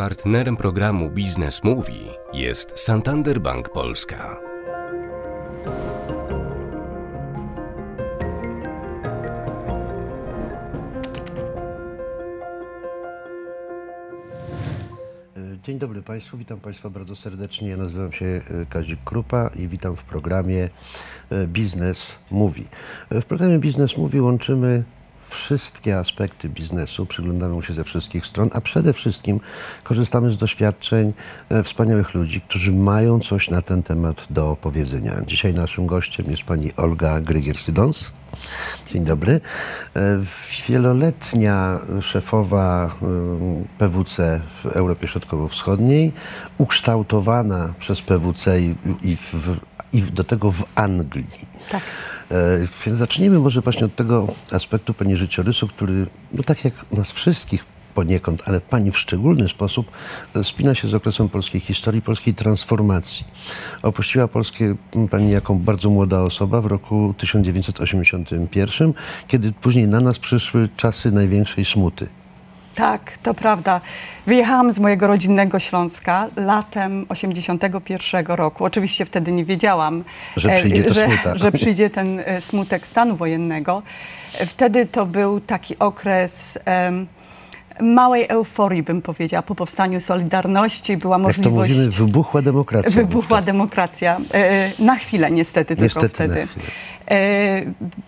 Partnerem programu Biznes Mówi jest Santander Bank Polska. Dzień dobry Państwu, witam Państwa bardzo serdecznie. Ja nazywam się e, Kazik Krupa i witam w programie e, Biznes Mówi. W programie Biznes Mówi łączymy wszystkie aspekty biznesu, przyglądamy się ze wszystkich stron, a przede wszystkim korzystamy z doświadczeń e, wspaniałych ludzi, którzy mają coś na ten temat do powiedzenia. Dzisiaj naszym gościem jest pani Olga Grygier-Sydons. Dzień dobry. E, wieloletnia szefowa e, PWC w Europie Środkowo-Wschodniej, ukształtowana przez PWC i, w, i do tego w Anglii. Tak. E, więc zaczniemy może właśnie od tego aspektu pani życiorysu, który, no tak jak nas wszystkich poniekąd, ale pani w szczególny sposób e, spina się z okresem polskiej historii, polskiej transformacji. Opuściła Polskę pani jako bardzo młoda osoba w roku 1981, kiedy później na nas przyszły czasy największej smuty. Tak, to prawda. Wyjechałam z mojego rodzinnego Śląska latem 81 roku. Oczywiście wtedy nie wiedziałam, że przyjdzie, e, że, że przyjdzie ten e, smutek stanu wojennego. Wtedy to był taki okres um, małej euforii, bym powiedziała, po powstaniu Solidarności. Była możliwość... Jak to mówimy, wybuchła demokracja. Wybuchła wówczas. demokracja. E, na chwilę niestety, niestety tylko wtedy.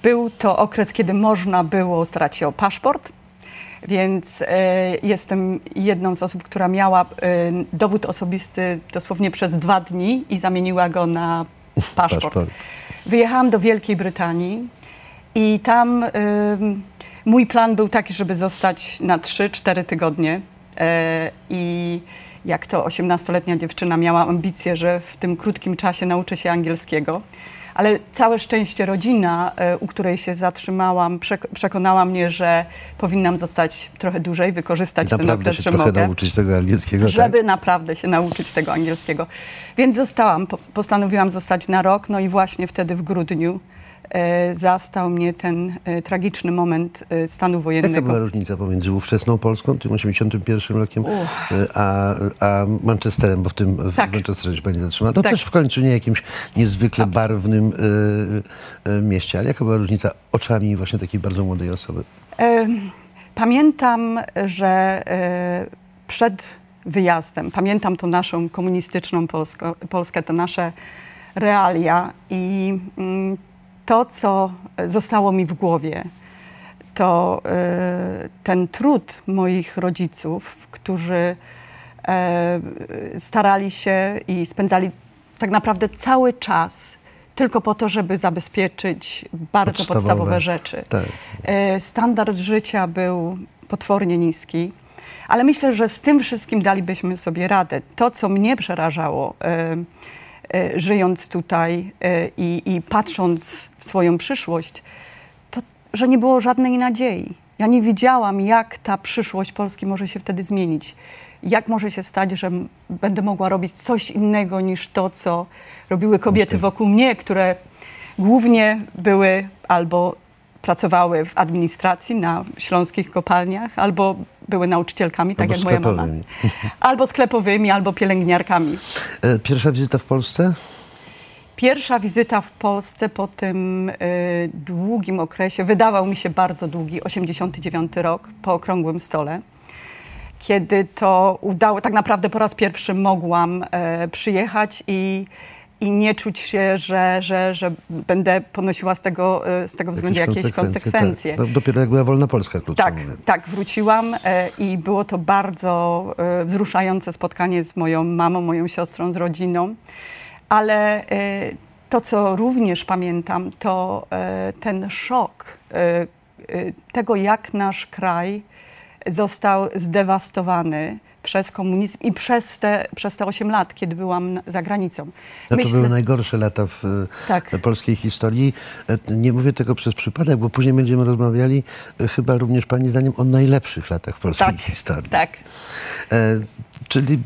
Był to okres, kiedy można było starać się o paszport więc e, jestem jedną z osób, która miała e, dowód osobisty dosłownie przez dwa dni i zamieniła go na paszport. paszport. Wyjechałam do Wielkiej Brytanii i tam mój plan był taki, żeby zostać na 3-4 tygodnie. E, I jak to 18-letnia dziewczyna miała ambicje, że w tym krótkim czasie nauczę się angielskiego ale całe szczęście rodzina, e, u której się zatrzymałam, przekonała mnie, że powinnam zostać trochę dłużej, wykorzystać ten okres, się że trochę mogę. nauczyć tego angielskiego, Żeby tak? naprawdę się nauczyć tego angielskiego. Więc zostałam, postanowiłam zostać na rok, no i właśnie wtedy w grudniu zastał mnie ten e, tragiczny moment e, stanu wojennego. Jaka była różnica pomiędzy ówczesną Polską, tym 81 rokiem, a, a, Manchesterem, bo w tym tak. w Manchesterze się pani zatrzymała. No tak. też w końcu nie jakimś niezwykle Absolutnie. barwnym y, y, mieście, ale jaka była różnica oczami właśnie takiej bardzo młodej osoby? Pamiętam, że przed wyjazdem, pamiętam tą naszą komunistyczną Polskę, Polskę te nasze realia i mm, to, co zostało mi w głowie, to y, ten trud moich rodziców, którzy e, starali się i spędzali tak naprawdę cały czas tylko po to, żeby zabezpieczyć bardzo podstawowe, podstawowe rzeczy. Tak. E, standard życia był potwornie niski, ale myślę, że z tym wszystkim dalibyśmy sobie radę. To, co mnie przerażało, e, żyjąc tutaj e, i, i patrząc w swoją przyszłość, to że nie było żadnej nadziei. Ja nie widziałam, jak ta przyszłość Polski może się wtedy zmienić. Jak może się stać, że będę mogła robić coś innego niż to, co robiły kobiety wokół mnie, które głównie były albo pracowały w administracji na śląskich kopalniach, albo były nauczycielkami, tak albo jak moja mama. Albo sklepowymi, albo pielęgniarkami. E, pierwsza wizyta w Polsce? Pierwsza wizyta w Polsce po tym y, długim okresie, wydawał mi się bardzo długi, 89 rok, po okrągłym stole kiedy to udało, tak naprawdę po raz pierwszy mogłam y, przyjechać i i nie czuć się, że, że, że będę ponosiła z tego, e, z tego względu jakieś, jakieś konsekwencje. Tak. No, dopiero jak była wolna Polska, krótko Tak, mówiąc. tak, wróciłam e, i było to bardzo e, wzruszające spotkanie z moją mamą, moją siostrą, z rodziną. Ale to, co również pamiętam, to ten szok tego, jak nasz kraj został zdewastowany przez komunizm i przez te, przez te 8 lat, kiedy byłam za granicą. No to były najgorsze lata w tak. polskiej historii. E, nie mówię tego przez przypadek, bo później będziemy rozmawiali e, chyba również Pani zdaniem o najlepszych latach polskiej tak, historii. Tak. Czyli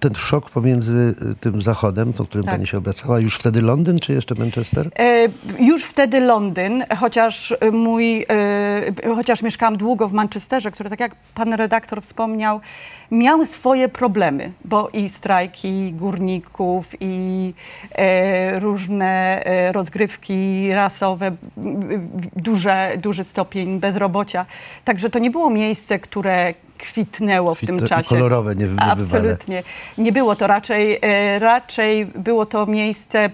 ten szok pomiędzy e, tym zachodem, o którym Tak. pani się obracała, już wtedy Londyn, czy jeszcze Manchester? E, Już wtedy Londyn, chociaż mój, e, chociaż mieszkałam długo w Manchesterze, który, tak jak pan redaktor wspomniał, miał swoje problemy, bo i strajki górników, i e, różne e, rozgrywki rasowe, duże, duży stopień bezrobocia. Także to nie było miejsce, które kwitnęło w tym czasie. kolorowe, nie. Absolutnie. Nie było to raczej, e, raczej było to miejsce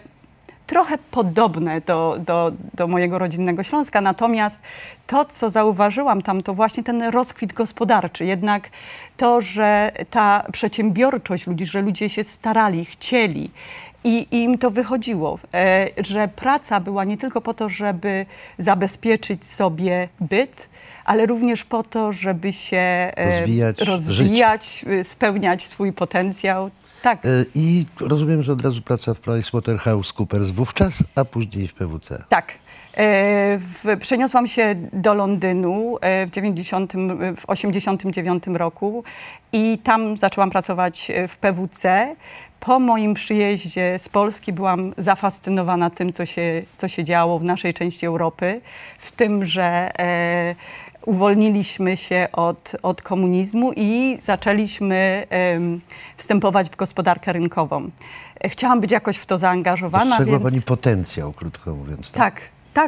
trochę podobne do, do, do mojego rodzinnego Śląska. Natomiast to, co zauważyłam tam, to właśnie ten rozkwit gospodarczy. Jednak to, że ta przedsiębiorczość ludzi, że ludzie się starali, chcieli i i im to wychodziło, e, że praca była nie tylko po to, żeby zabezpieczyć sobie byt, ale również po to, żeby się e, Rozwijać, rozwijać y, spełniać swój potencjał. Tak. E, I rozumiem, że od razu praca w PricewaterhouseCoopers wówczas, a później w PWC. Tak. E, W, przeniosłam się do Londynu e, w, 90, w 89 roku i tam zaczęłam pracować e, w PWC. Po moim przyjeździe z Polski byłam zafascynowana tym, co się, co się działo w naszej części Europy, w tym, że e, uwolniliśmy się od, od komunizmu i zaczęliśmy em, wstępować w gospodarkę rynkową. E, Chciałam być jakoś w to zaangażowana, Dostrzegła więc... pani potencjał, krótko mówiąc. Tak, tak,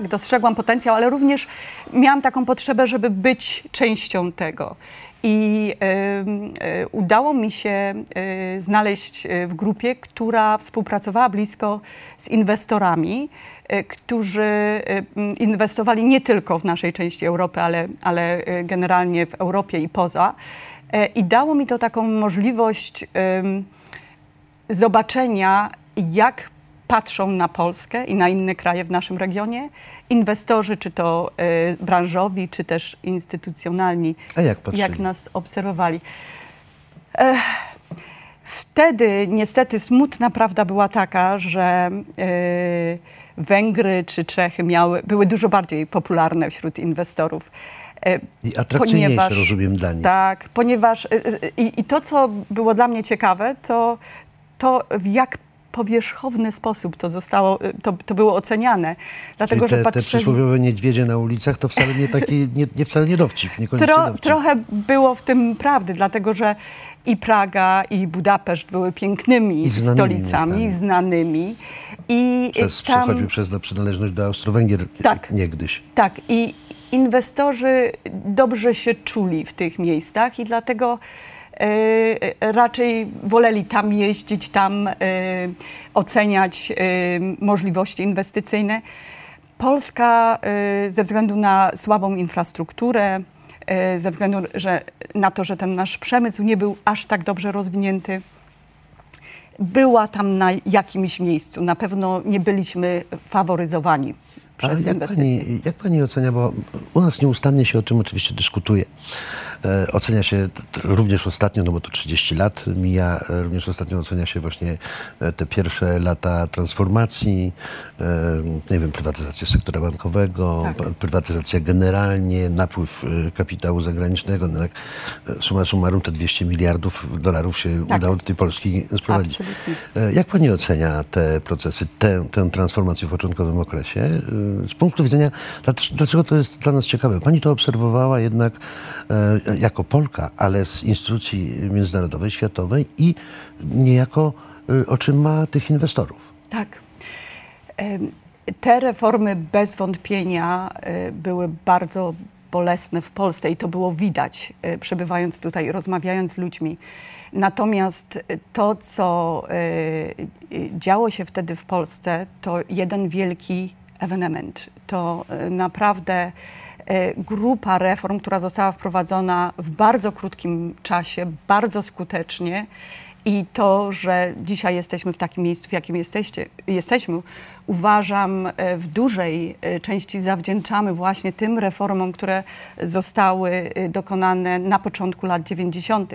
dostrzegłam potencjał, ale również miałam taką potrzebę, żeby być częścią tego. I em, e, udało mi się e, znaleźć e, w grupie, która współpracowała blisko z inwestorami, którzy inwestowali nie tylko w naszej części Europy, ale, ale generalnie w Europie i poza. I dało mi to taką możliwość zobaczenia, jak patrzą na Polskę i na inne kraje w naszym regionie inwestorzy, czy to e, branżowi, czy też instytucjonalni, A jak patrzyli? jak nas obserwowali. Ech, wtedy niestety smutna prawda była taka, że e, Węgry czy Czechy miały, były dużo bardziej popularne wśród inwestorów. E, I atrakcyjniejsze, ponieważ- rozumiem, dla nich. tak, ponieważ y, y, i, i to, co było dla mnie ciekawe, to, to w jak powierzchowny sposób to zostało, y, to, to było oceniane. Dlatego, Czyli te, że te przysłowiowe niedźwiedzie na ulicach to wcale nie taki, nie, nie wcale nie dowcip, niekoniecznie Tro, dowcip. trochę było w tym prawdy, dlatego że i Praga, i Budapeszt były pięknymi I znanymi stolicami, miastami. znanymi. I Przez, tam, choćby przez na przynależność do Austro-Węgier Tak. niegdyś. Tak, i inwestorzy dobrze się czuli w tych miejscach i dlatego raczej woleli tam jeździć, tam e, oceniać e, możliwości inwestycyjne. Polska e, ze względu na słabą infrastrukturę, e, ze względu że, na to, że ten nasz przemysł nie był aż tak dobrze rozwinięty, była tam na jakimś miejscu. Na pewno nie byliśmy faworyzowani Ale przez jak inwestycje. pani, jak pani ocenia, bo u nas nieustannie się o tym oczywiście dyskutuje. E, ocenia się również ostatnio, no bo to 30 lat mija, e, również ostatnio ocenia się właśnie e, te pierwsze lata transformacji, nie wiem, prywatyzację sektora bankowego, Tak. prywatyzacja generalnie, napływ kapitału zagranicznego. No, tak, summa summarum te 200 miliardów dolarów się Tak. udało do tej Polski sprowadzić. Absolutnie. Jak pani ocenia te procesy, tę, tę transformację w początkowym okresie? Z punktu widzenia, dlac- dlaczego to jest dla nas ciekawe? Pani to obserwowała jednak jako Polka, ale z instytucji międzynarodowej, światowej i niejako e, oczyma tych inwestorów. Tak. Te reformy bez wątpienia e, były bardzo bolesne w Polsce i to było widać, e, przebywając tutaj, rozmawiając z ludźmi. Natomiast to, co działo się wtedy w Polsce, to jeden wielki ewenement. To naprawdę grupa reform, która została wprowadzona w bardzo krótkim czasie, bardzo skutecznie. I to, że dzisiaj jesteśmy w takim miejscu, w jakim jesteście, jesteśmy, uważam, e, w dużej e, części zawdzięczamy właśnie tym reformom, które zostały e, dokonane na początku lat 90.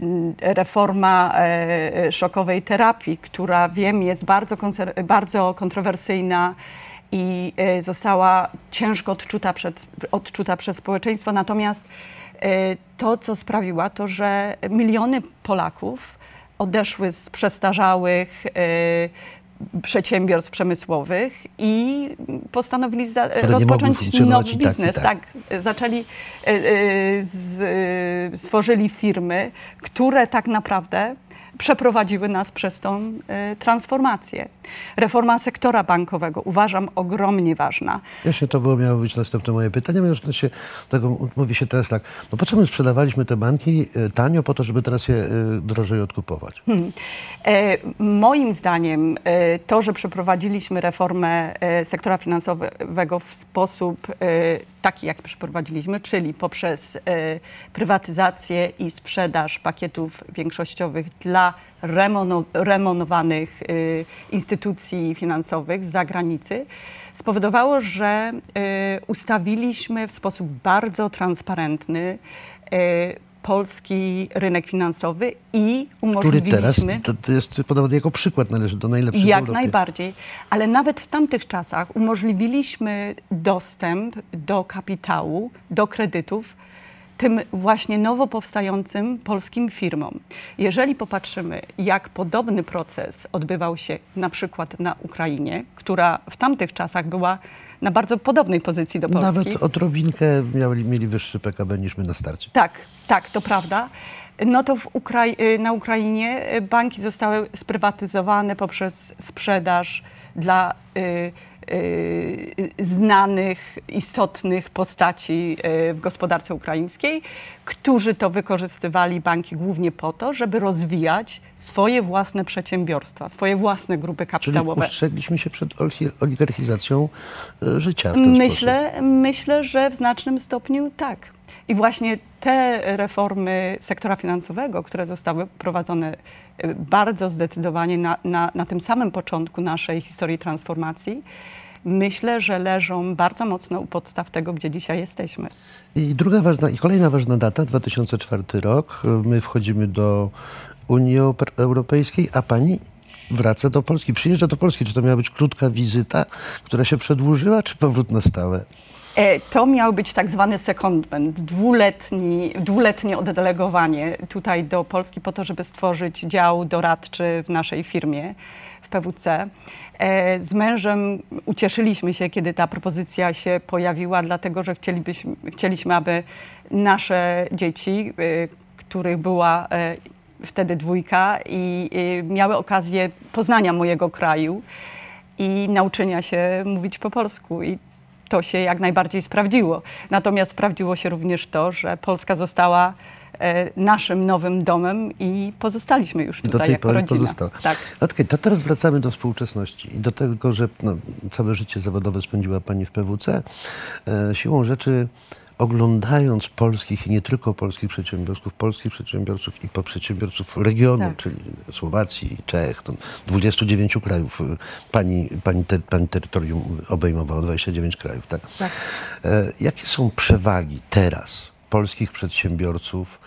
Mm, Reforma e, szokowej terapii, która wiem jest bardzo, bardzo kontrowersyjna i e, została ciężko odczuta, przed, odczuta przez społeczeństwo. Natomiast to, co sprawiła, to, że miliony Polaków odeszły z przestarzałych przedsiębiorstw przemysłowych i postanowili za, rozpocząć nowy biznes. Tak, tak. zaczęli, z, stworzyli firmy, które tak naprawdę przeprowadziły nas przez tą y, transformację. Reforma sektora bankowego uważam ogromnie ważna. Właśnie to było, miało być następne moje pytanie, mianowicie się, tego mówi się teraz tak, no po co my sprzedawaliśmy te banki y, tanio po to, żeby teraz je y, drożej odkupować? Hmm. E, moim zdaniem to, że przeprowadziliśmy reformę sektora finansowego w sposób e, taki, jak przeprowadziliśmy, czyli poprzez e, prywatyzację i sprzedaż pakietów większościowych dla remonowanych y, instytucji finansowych z zagranicy, spowodowało, że y, ustawiliśmy w sposób bardzo transparentny polski rynek finansowy i umożliwiliśmy... Który teraz, to, jest podawany jako przykład, należy do najlepszych Jak najbardziej, ale nawet w tamtych czasach umożliwiliśmy dostęp do kapitału, do kredytów tym właśnie nowo powstającym polskim firmom. Jeżeli popatrzymy, jak podobny proces odbywał się na przykład na Ukrainie, która w tamtych czasach była na bardzo podobnej pozycji do Polski. Nawet odrobinkę mieli, mieli wyższy PKB niż my na starcie. Tak, tak, to prawda. No to Ukrai na Ukrainie banki zostały sprywatyzowane poprzez sprzedaż dla y, Y, znanych, istotnych postaci y, w gospodarce ukraińskiej, którzy to wykorzystywali banki głównie po to, żeby rozwijać swoje własne przedsiębiorstwa, swoje własne grupy kapitałowe. Czyli ustrzegliśmy się przed oligarchizacją y, życia w ten myślę, sposób. Myślę, że w znacznym stopniu tak. I właśnie te reformy sektora finansowego, które zostały prowadzone bardzo zdecydowanie na, na, na tym samym początku naszej historii transformacji, myślę, że leżą bardzo mocno u podstaw tego, gdzie dzisiaj jesteśmy. I druga ważna, i kolejna ważna data, 2004 rok. My wchodzimy do Unii Europejskiej, a pani wraca do Polski, przyjeżdża do Polski. Czy to miała być krótka wizyta, która się przedłużyła, czy powrót na stałe? E, to miał być tak zwany secondment, dwuletni, dwuletnie oddelegowanie tutaj do Polski po to, żeby stworzyć dział doradczy w naszej firmie w PWC. E, z mężem ucieszyliśmy się, kiedy ta propozycja się pojawiła, dlatego że chcielibyśmy, chcieliśmy, aby nasze dzieci, e, których była wtedy dwójka, i miały okazję poznania mojego kraju i nauczenia się mówić po polsku. I to się jak najbardziej sprawdziło. Natomiast sprawdziło się również to, że Polska została e, naszym nowym domem i pozostaliśmy już tutaj do tej jako pory rodzina. Pozostała. Tak. Okay, to teraz wracamy do współczesności i do tego, że no, całe życie zawodowe spędziła Pani w PWC. E, siłą rzeczy oglądając polskich i nie tylko polskich przedsiębiorców, polskich przedsiębiorców i po przedsiębiorców regionu, tak. czyli Słowacji, Czech, 29 krajów. Pani, pani, te, pani terytorium obejmowało 29 krajów. Tak? tak. E, jakie są przewagi teraz polskich przedsiębiorców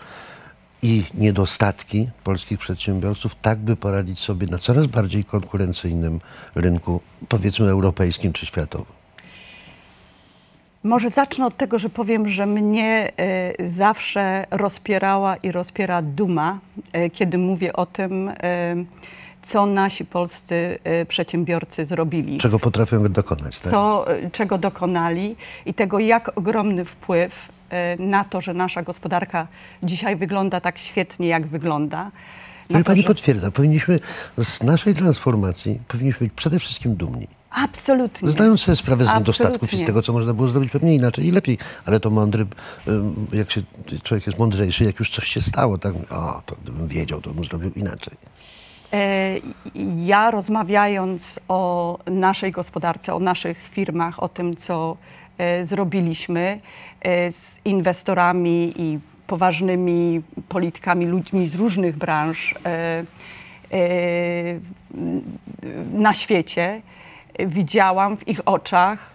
i niedostatki polskich przedsiębiorców, tak by poradzić sobie na coraz bardziej konkurencyjnym rynku, powiedzmy europejskim czy światowym? Może zacznę od tego, że powiem, że mnie y, zawsze rozpierała i rozpiera duma, y, kiedy mówię o tym, y, co nasi polscy przedsiębiorcy zrobili. Czego potrafią dokonać. Tak? Co, czego dokonali i tego, jak ogromny wpływ na to, że nasza gospodarka dzisiaj wygląda tak świetnie, jak wygląda. Ale Pani że... potwierdza, powinniśmy z naszej transformacji powinniśmy być przede wszystkim dumni. Absolutnie. Zdając sobie sprawę z niedostatków i z tego, co można było zrobić pewnie inaczej i lepiej, ale to mądry, jak się, człowiek jest mądrzejszy, jak już coś się stało, tak, o, to gdybym wiedział, to bym zrobił inaczej. E, ja rozmawiając o naszej gospodarce, o naszych firmach, o tym, co e, zrobiliśmy e, z inwestorami i poważnymi politykami, ludźmi z różnych branż na świecie, widziałam w ich oczach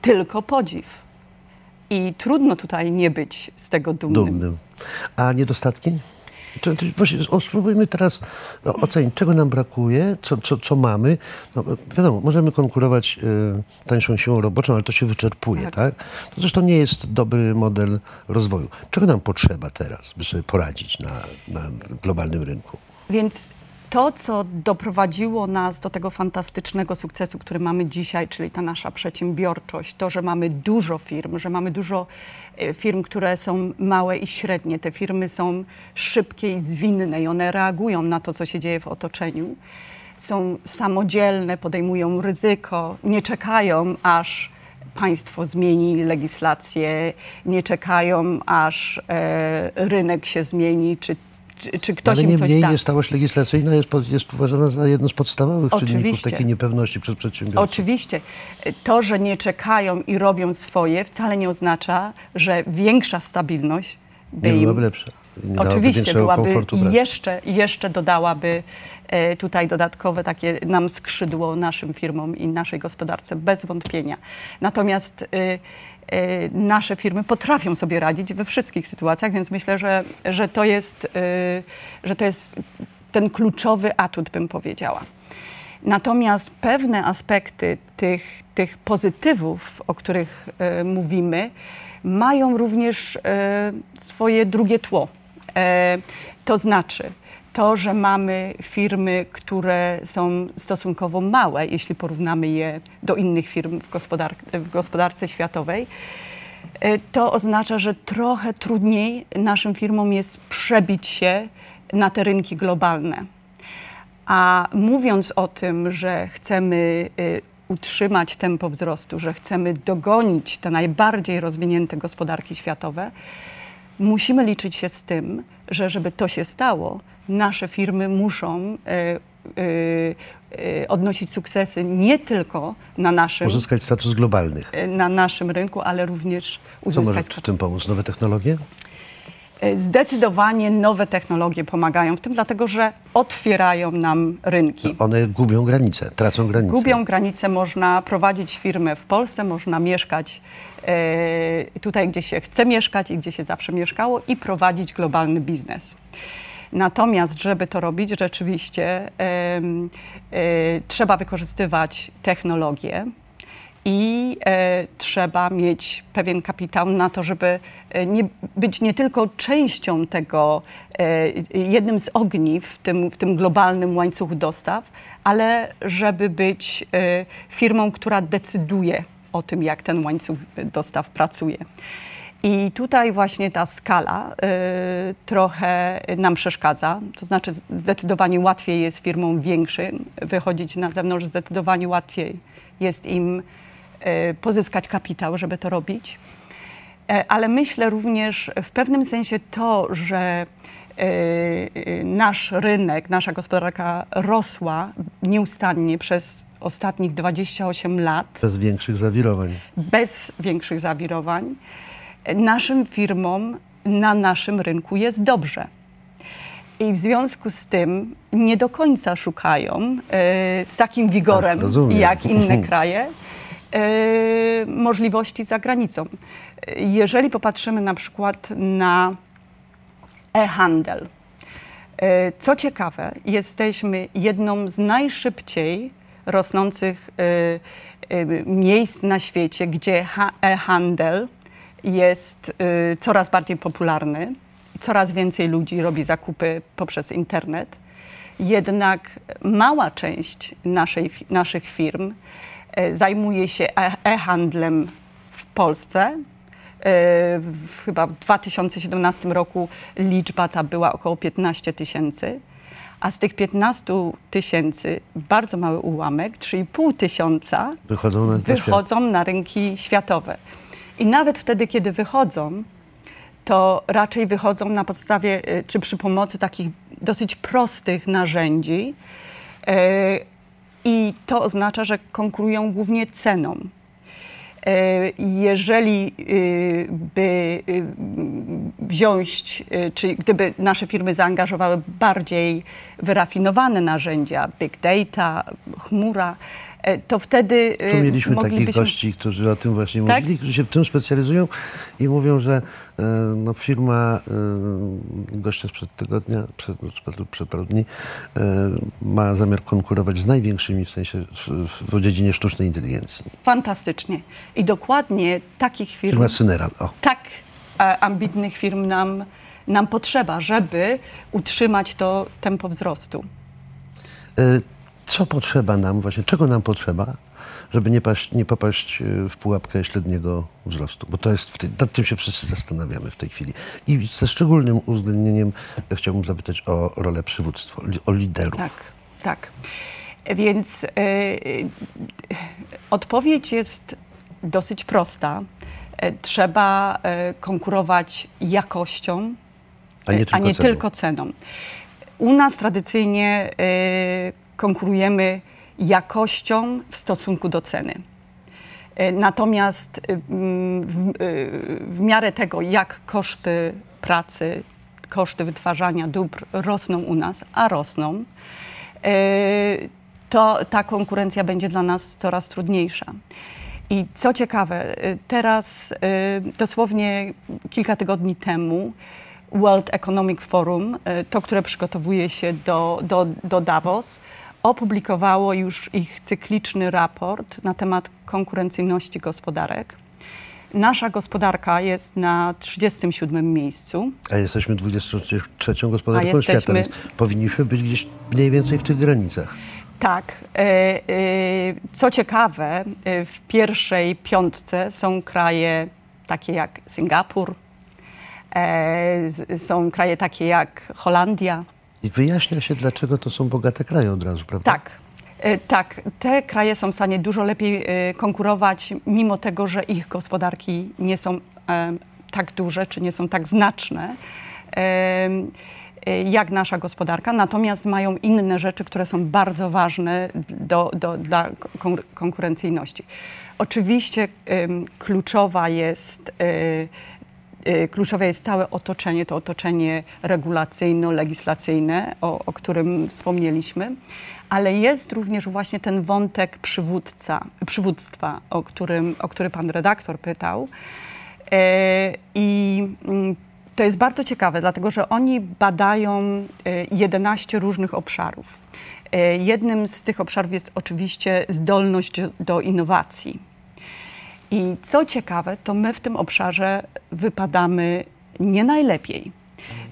tylko podziw. I trudno tutaj nie być z tego dumnym. dumnym. A niedostatki? To, to właśnie spróbujmy teraz no, ocenić, czego nam brakuje, co, co, co mamy. No, wiadomo, możemy konkurować y, tańszą siłą roboczą, ale to się wyczerpuje, tak. Tak. To zresztą nie jest dobry model rozwoju. Czego nam potrzeba teraz, by sobie poradzić na, na globalnym rynku? Więc to, co doprowadziło nas do tego fantastycznego sukcesu, który mamy dzisiaj, czyli ta nasza przedsiębiorczość, to, że mamy dużo firm, że mamy dużo e, firm, które są małe i średnie. Te firmy są szybkie i zwinne i one reagują na to, co się dzieje w otoczeniu. Są samodzielne, podejmują ryzyko, nie czekają, aż państwo zmieni legislację, nie czekają, aż e, rynek się zmieni, czy, czy, czy ktoś Ale im coś niemniej da. niestałość legislacyjna jest, jest uważana za jedno z podstawowych czynników Oczywiście. takiej niepewności przez przedsiębiorców. Oczywiście. To, że nie czekają i robią swoje, wcale nie oznacza, że większa stabilność by Nie im byłaby lepsza. Nie Oczywiście byłaby jeszcze, jeszcze dodałaby e, tutaj dodatkowe takie nam skrzydło naszym firmom i naszej gospodarce, bez wątpienia. Natomiast e, nasze firmy potrafią sobie radzić we wszystkich sytuacjach, więc myślę, że, że, to, jest, e, że to jest ten kluczowy atut, bym powiedziała. Natomiast pewne aspekty tych, tych pozytywów, o których e, mówimy, mają również swoje drugie tło. E, to znaczy to, że mamy firmy, które są stosunkowo małe, jeśli porównamy je do innych firm w, gospodar- w gospodarce światowej, e, to oznacza, że trochę trudniej naszym firmom jest przebić się na te rynki globalne. A mówiąc o tym, że chcemy y, utrzymać tempo wzrostu, że chcemy dogonić te najbardziej rozwinięte gospodarki światowe, musimy liczyć się z tym, że żeby to się stało, nasze firmy muszą y, y, y, odnosić sukcesy nie tylko na naszym, Uzyskać status globalnych. na naszym rynku, ale również Co może uzyskać w tym pomóc? Nowe technologie? E, Zdecydowanie nowe technologie pomagają w tym, dlatego że otwierają nam rynki. One gubią granice, tracą granice. Gubią granice, można prowadzić firmę w Polsce, można mieszkać e, tutaj, gdzie się chce mieszkać i gdzie się zawsze mieszkało i prowadzić globalny biznes. Natomiast, żeby to robić, rzeczywiście e, trzeba wykorzystywać technologię i e, trzeba mieć pewien kapitał na to, żeby e, nie, być nie tylko częścią tego, jednym z ogniw w tym, w tym globalnym łańcuchu dostaw, ale żeby być firmą, która decyduje o tym, jak ten łańcuch dostaw pracuje. I tutaj właśnie ta skala y, trochę nam przeszkadza. To znaczy zdecydowanie łatwiej jest firmom większym wychodzić na zewnątrz, zdecydowanie łatwiej jest im y, pozyskać kapitał, żeby to robić. E, Ale myślę również w pewnym sensie to, że y, y, nasz rynek, nasza gospodarka rosła nieustannie przez ostatnich 28 lat Bez większych zawirowań. bez większych zawirowań, naszym firmom na naszym rynku jest dobrze. I w związku z tym nie do końca szukają e, z takim wigorem Ach, rozumiem. jak inne kraje e, możliwości za granicą. Jeżeli popatrzymy na przykład na e-handel, E, Co ciekawe, jesteśmy jedną z najszybciej rosnących miejsc na świecie, gdzie ha- e-handel jest e, coraz bardziej popularny. Coraz więcej ludzi robi zakupy poprzez internet. Jednak mała część naszej, naszych firm e, zajmuje się e- e-handlem w Polsce. W, chyba w 2017 roku liczba ta była około 15 tysięcy, a z tych 15 tysięcy bardzo mały ułamek, czyli pół tysiąca, Wychodzą na, wychodzą na rynki światowe. I nawet wtedy, kiedy wychodzą, to raczej wychodzą na podstawie y, czy przy pomocy takich dosyć prostych narzędzi. y, I to oznacza, że konkurują głównie ceną. E, Jeżeli y, by y, wziąć, y, czy gdyby nasze firmy zaangażowały bardziej wyrafinowane narzędzia, big data, chmura, to wtedy Tu mieliśmy takich gości, którzy o tym właśnie Tak? mówili, którzy się w tym specjalizują i mówią, że e, no, firma e, gościa sprzed tygodnia, przed, przed, przed paru dni, e, ma zamiar konkurować z największymi w sensie w, w, dziedzinie sztucznej inteligencji. Fantastycznie. I dokładnie takich firm, Firma Syneral. O. tak e, ambitnych firm nam, nam potrzeba, żeby utrzymać to tempo wzrostu. E, Co potrzeba nam właśnie, czego nam potrzeba, żeby nie, paść, nie popaść e, w pułapkę średniego wzrostu? Bo to jest, tej, nad tym się wszyscy zastanawiamy w tej chwili. I ze szczególnym uwzględnieniem e, chciałbym zapytać o rolę przywództwa, o liderów. Tak, tak. Więc y, y, odpowiedź jest dosyć prosta. Trzeba konkurować jakością, A nie tylko a nie ceną. tylko ceną. U nas tradycyjnie konkurujemy jakością w stosunku do ceny. E, Natomiast y, w, y, w miarę tego, jak koszty pracy, koszty wytwarzania dóbr rosną u nas, a rosną, y, to ta konkurencja będzie dla nas coraz trudniejsza. I co ciekawe, y, teraz dosłownie kilka tygodni temu World Economic Forum, to, które przygotowuje się do, do, do Davos, opublikowało już ich cykliczny raport na temat konkurencyjności gospodarek. Nasza gospodarka jest na 37 miejscu. A jesteśmy 23 gospodarką A jesteśmy- świata, więc powinniśmy być gdzieś mniej więcej w tych granicach. Tak. e, e, Co ciekawe, e, w pierwszej piątce są kraje takie jak Singapur, są kraje takie jak Holandia. I wyjaśnia się, dlaczego to są bogate kraje od razu, prawda? Tak. e, Tak, te kraje są w stanie dużo lepiej e, konkurować, mimo tego, że ich gospodarki nie są e, tak duże, czy nie są tak znaczne jak nasza gospodarka, natomiast mają inne rzeczy, które są bardzo ważne do, do, dla kon- konkurencyjności. Oczywiście kluczowa jest kluczowe jest całe otoczenie, to otoczenie regulacyjno-legislacyjne, o, o którym wspomnieliśmy, ale jest również właśnie ten wątek przywódca, przywództwa, o którym, o który pan redaktor pytał. E, I mm, to jest bardzo ciekawe, dlatego że oni badają e, 11 różnych obszarów. Jednym z tych obszarów jest oczywiście zdolność do- do innowacji. I co ciekawe, to my w tym obszarze wypadamy nie najlepiej.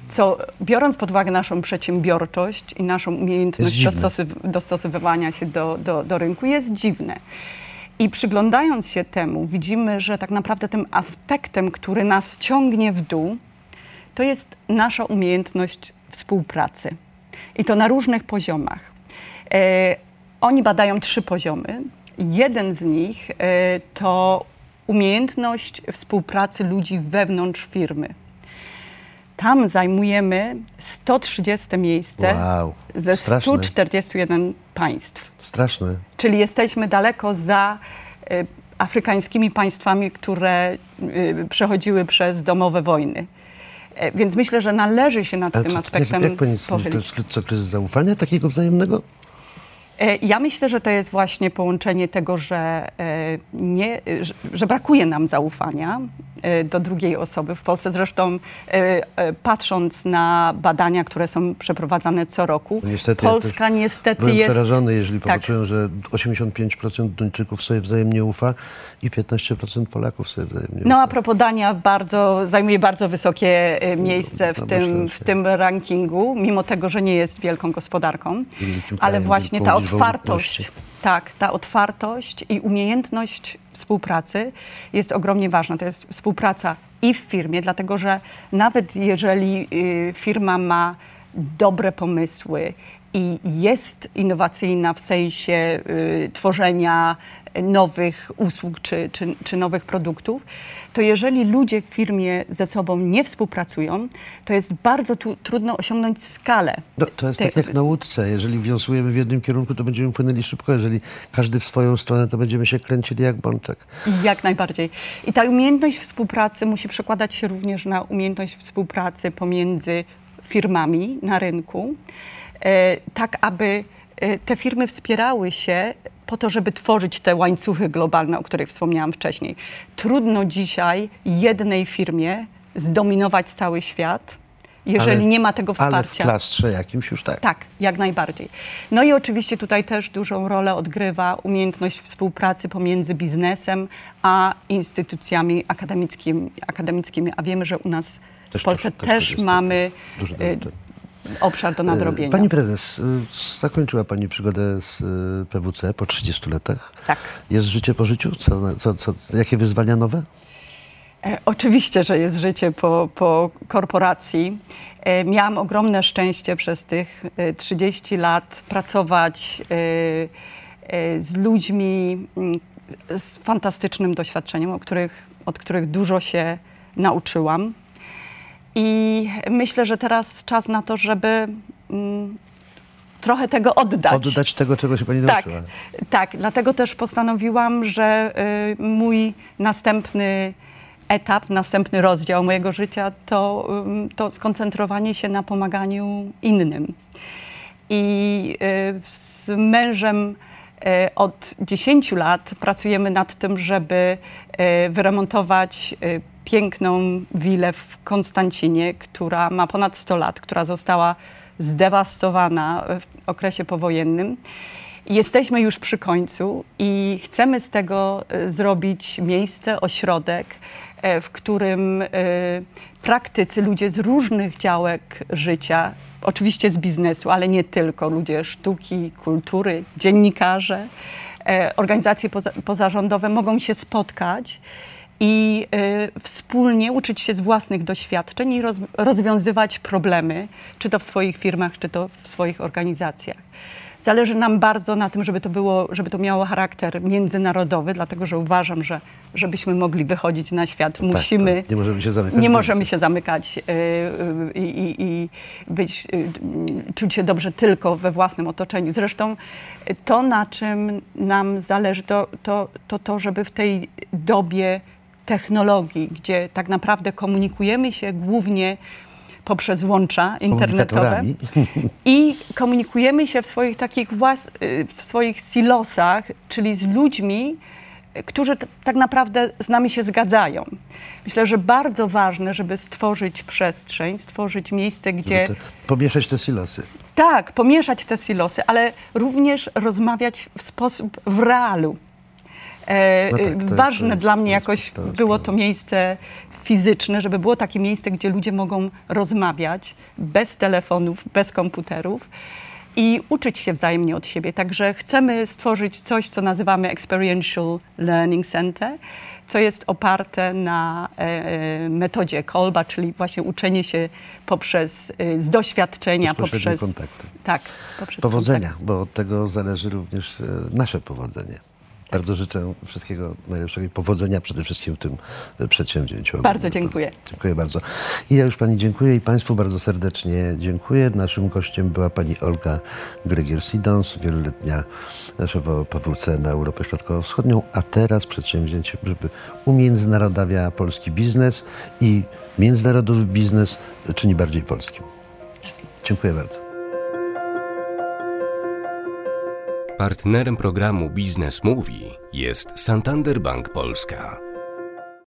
Co biorąc pod uwagę naszą przedsiębiorczość i naszą umiejętność dostosy- dostosowywania się do, do, do rynku, jest dziwne. I przyglądając się temu, widzimy, że tak naprawdę tym aspektem, który nas ciągnie w dół, to jest nasza umiejętność współpracy. I to na różnych poziomach. E, oni badają trzy poziomy. Jeden z nich e, to umiejętność współpracy ludzi wewnątrz firmy. Tam zajmujemy 130 miejsce Wow, ze straszne. 141 państw. Straszne. Czyli jesteśmy daleko za y, afrykańskimi państwami, które y, przechodziły przez domowe wojny. E, Więc myślę, że należy się nad Ale tym to, aspektem jak, jak pani to jest co, kryzys zaufania takiego wzajemnego? E, Ja myślę, że to jest właśnie połączenie tego, że, e, nie, że- brakuje nam zaufania e, do drugiej osoby. W Polsce zresztą, patrząc na badania, które są przeprowadzane co roku, No niestety, ja Polska też niestety Byłem jest... przerażony, jeżeli tak. popatrzyłem, że 85% Duńczyków sobie wzajemnie ufa i 15% Polaków sobie wzajemnie No ufa. a propos Dania bardzo, zajmuje bardzo wysokie e, miejsce w no, tym, w tym rankingu, mimo tego, że nie jest wielką gospodarką. Ale właśnie ta liczbą otwartość, tak, ta otwartość i umiejętność współpracy jest ogromnie ważna. To jest współpraca i w firmie, dlatego że nawet jeżeli y, firma ma dobre pomysły i jest innowacyjna w sensie y, tworzenia nowych usług czy, czy, czy nowych produktów, to jeżeli ludzie w firmie ze sobą nie współpracują, to jest bardzo tu, trudno osiągnąć skalę. No, to jest tak jak na łódce. Jeżeli wiązujemy w jednym kierunku, to będziemy płynęli szybko. Jeżeli każdy w swoją stronę, to będziemy się kręcili jak bączek. Jak najbardziej. I ta umiejętność współpracy musi przekładać się również na umiejętność współpracy pomiędzy firmami na rynku, e, tak aby e, te firmy wspierały się po to, żeby tworzyć te łańcuchy globalne, o których wspomniałam wcześniej. Trudno dzisiaj jednej firmie zdominować cały świat, jeżeli Ale- nie ma tego wsparcia. Ale w klastrze jakimś już tak. Tak, jak najbardziej. No i oczywiście tutaj też dużą rolę odgrywa umiejętność współpracy pomiędzy biznesem a instytucjami akademickimi, akademickimi. a wiemy, że u nas Też w Polsce to też jest mamy duży y, obszar do nadrobienia. Pani prezes, y, zakończyła Pani przygodę z y, PWC po 30 latach. Tak. Jest życie po życiu? Co, co, co, jakie wyzwania nowe? E, Oczywiście, że jest życie po, po korporacji. E, Miałam ogromne szczęście przez tych e, 30 lat pracować e, e, z ludźmi mm, z fantastycznym doświadczeniem, o których, od których dużo się nauczyłam. I myślę, że teraz czas na to, żeby mm, trochę tego oddać. Oddać tego, czego się Pani Tak, nauczyła. tak. Dlatego też postanowiłam, że y, mój następny etap, następny rozdział mojego życia to, to skoncentrowanie się na pomaganiu innym. I y, z mężem y, od 10 lat pracujemy nad tym, żeby y, wyremontować piękną willę w Konstancinie, która ma ponad 100 lat, która została zdewastowana w okresie powojennym. Jesteśmy już przy końcu i chcemy z tego zrobić miejsce, ośrodek, w którym e, praktycy, ludzie z różnych działek życia, oczywiście z biznesu, ale nie tylko, ludzie sztuki, kultury, dziennikarze, e, organizacje poza, pozarządowe mogą się spotkać i wspólnie uczyć się z własnych doświadczeń i roz, rozwiązywać problemy, czy to w swoich firmach, czy to w swoich organizacjach. Zależy nam bardzo na tym, żeby to, było, żeby to miało charakter międzynarodowy, dlatego że uważam, że żebyśmy mogli wychodzić na świat, musimy. tak. Nie możemy się zamykać Nie możemy się zamykać y, y, i, i być, y, czuć się dobrze tylko we własnym otoczeniu. Zresztą to, na czym nam zależy, to to, to, to żeby w tej dobie technologii, gdzie tak naprawdę komunikujemy się głównie poprzez łącza internetowe i komunikujemy się w swoich takich włas- y, w swoich silosach, czyli z ludźmi, którzy t- tak naprawdę z nami się zgadzają. Myślę, że bardzo ważne, żeby stworzyć przestrzeń, stworzyć miejsce, gdzie te- Pomieszać te silosy. tak, pomieszać te silosy, ale również rozmawiać w sposób w realu. E, No tak, y, ważne jest- dla mnie jakoś było to miejsce fizyczne, żeby było takie miejsce, gdzie ludzie mogą rozmawiać bez telefonów, bez komputerów i uczyć się wzajemnie od siebie. Także chcemy stworzyć coś, co nazywamy Experiential Learning Center, co jest oparte na e, e, metodzie Kolba, czyli właśnie uczenie się poprzez, e, z doświadczenia, poprzez... kontakty. Tak, poprzez Powodzenia, kontakt. bo od tego zależy również e, nasze powodzenie. Bardzo życzę wszystkiego najlepszego i powodzenia przede wszystkim w tym e, przedsięwzięciu. Bardzo dziękuję. Dziękuję bardzo. I ja już Pani dziękuję i Państwu bardzo serdecznie dziękuję. Naszym gościem była Pani Olga Gregier-Sidons, wieloletnia szefowa PWC na Europę Środkowo-Wschodnią, a teraz przedsięwzięcie, żeby umiędzynarodawiała polski biznes i międzynarodowy biznes czyni bardziej polskim. Dziękuję bardzo. Partnerem programu Biznes Mówi jest Santander Bank Polska.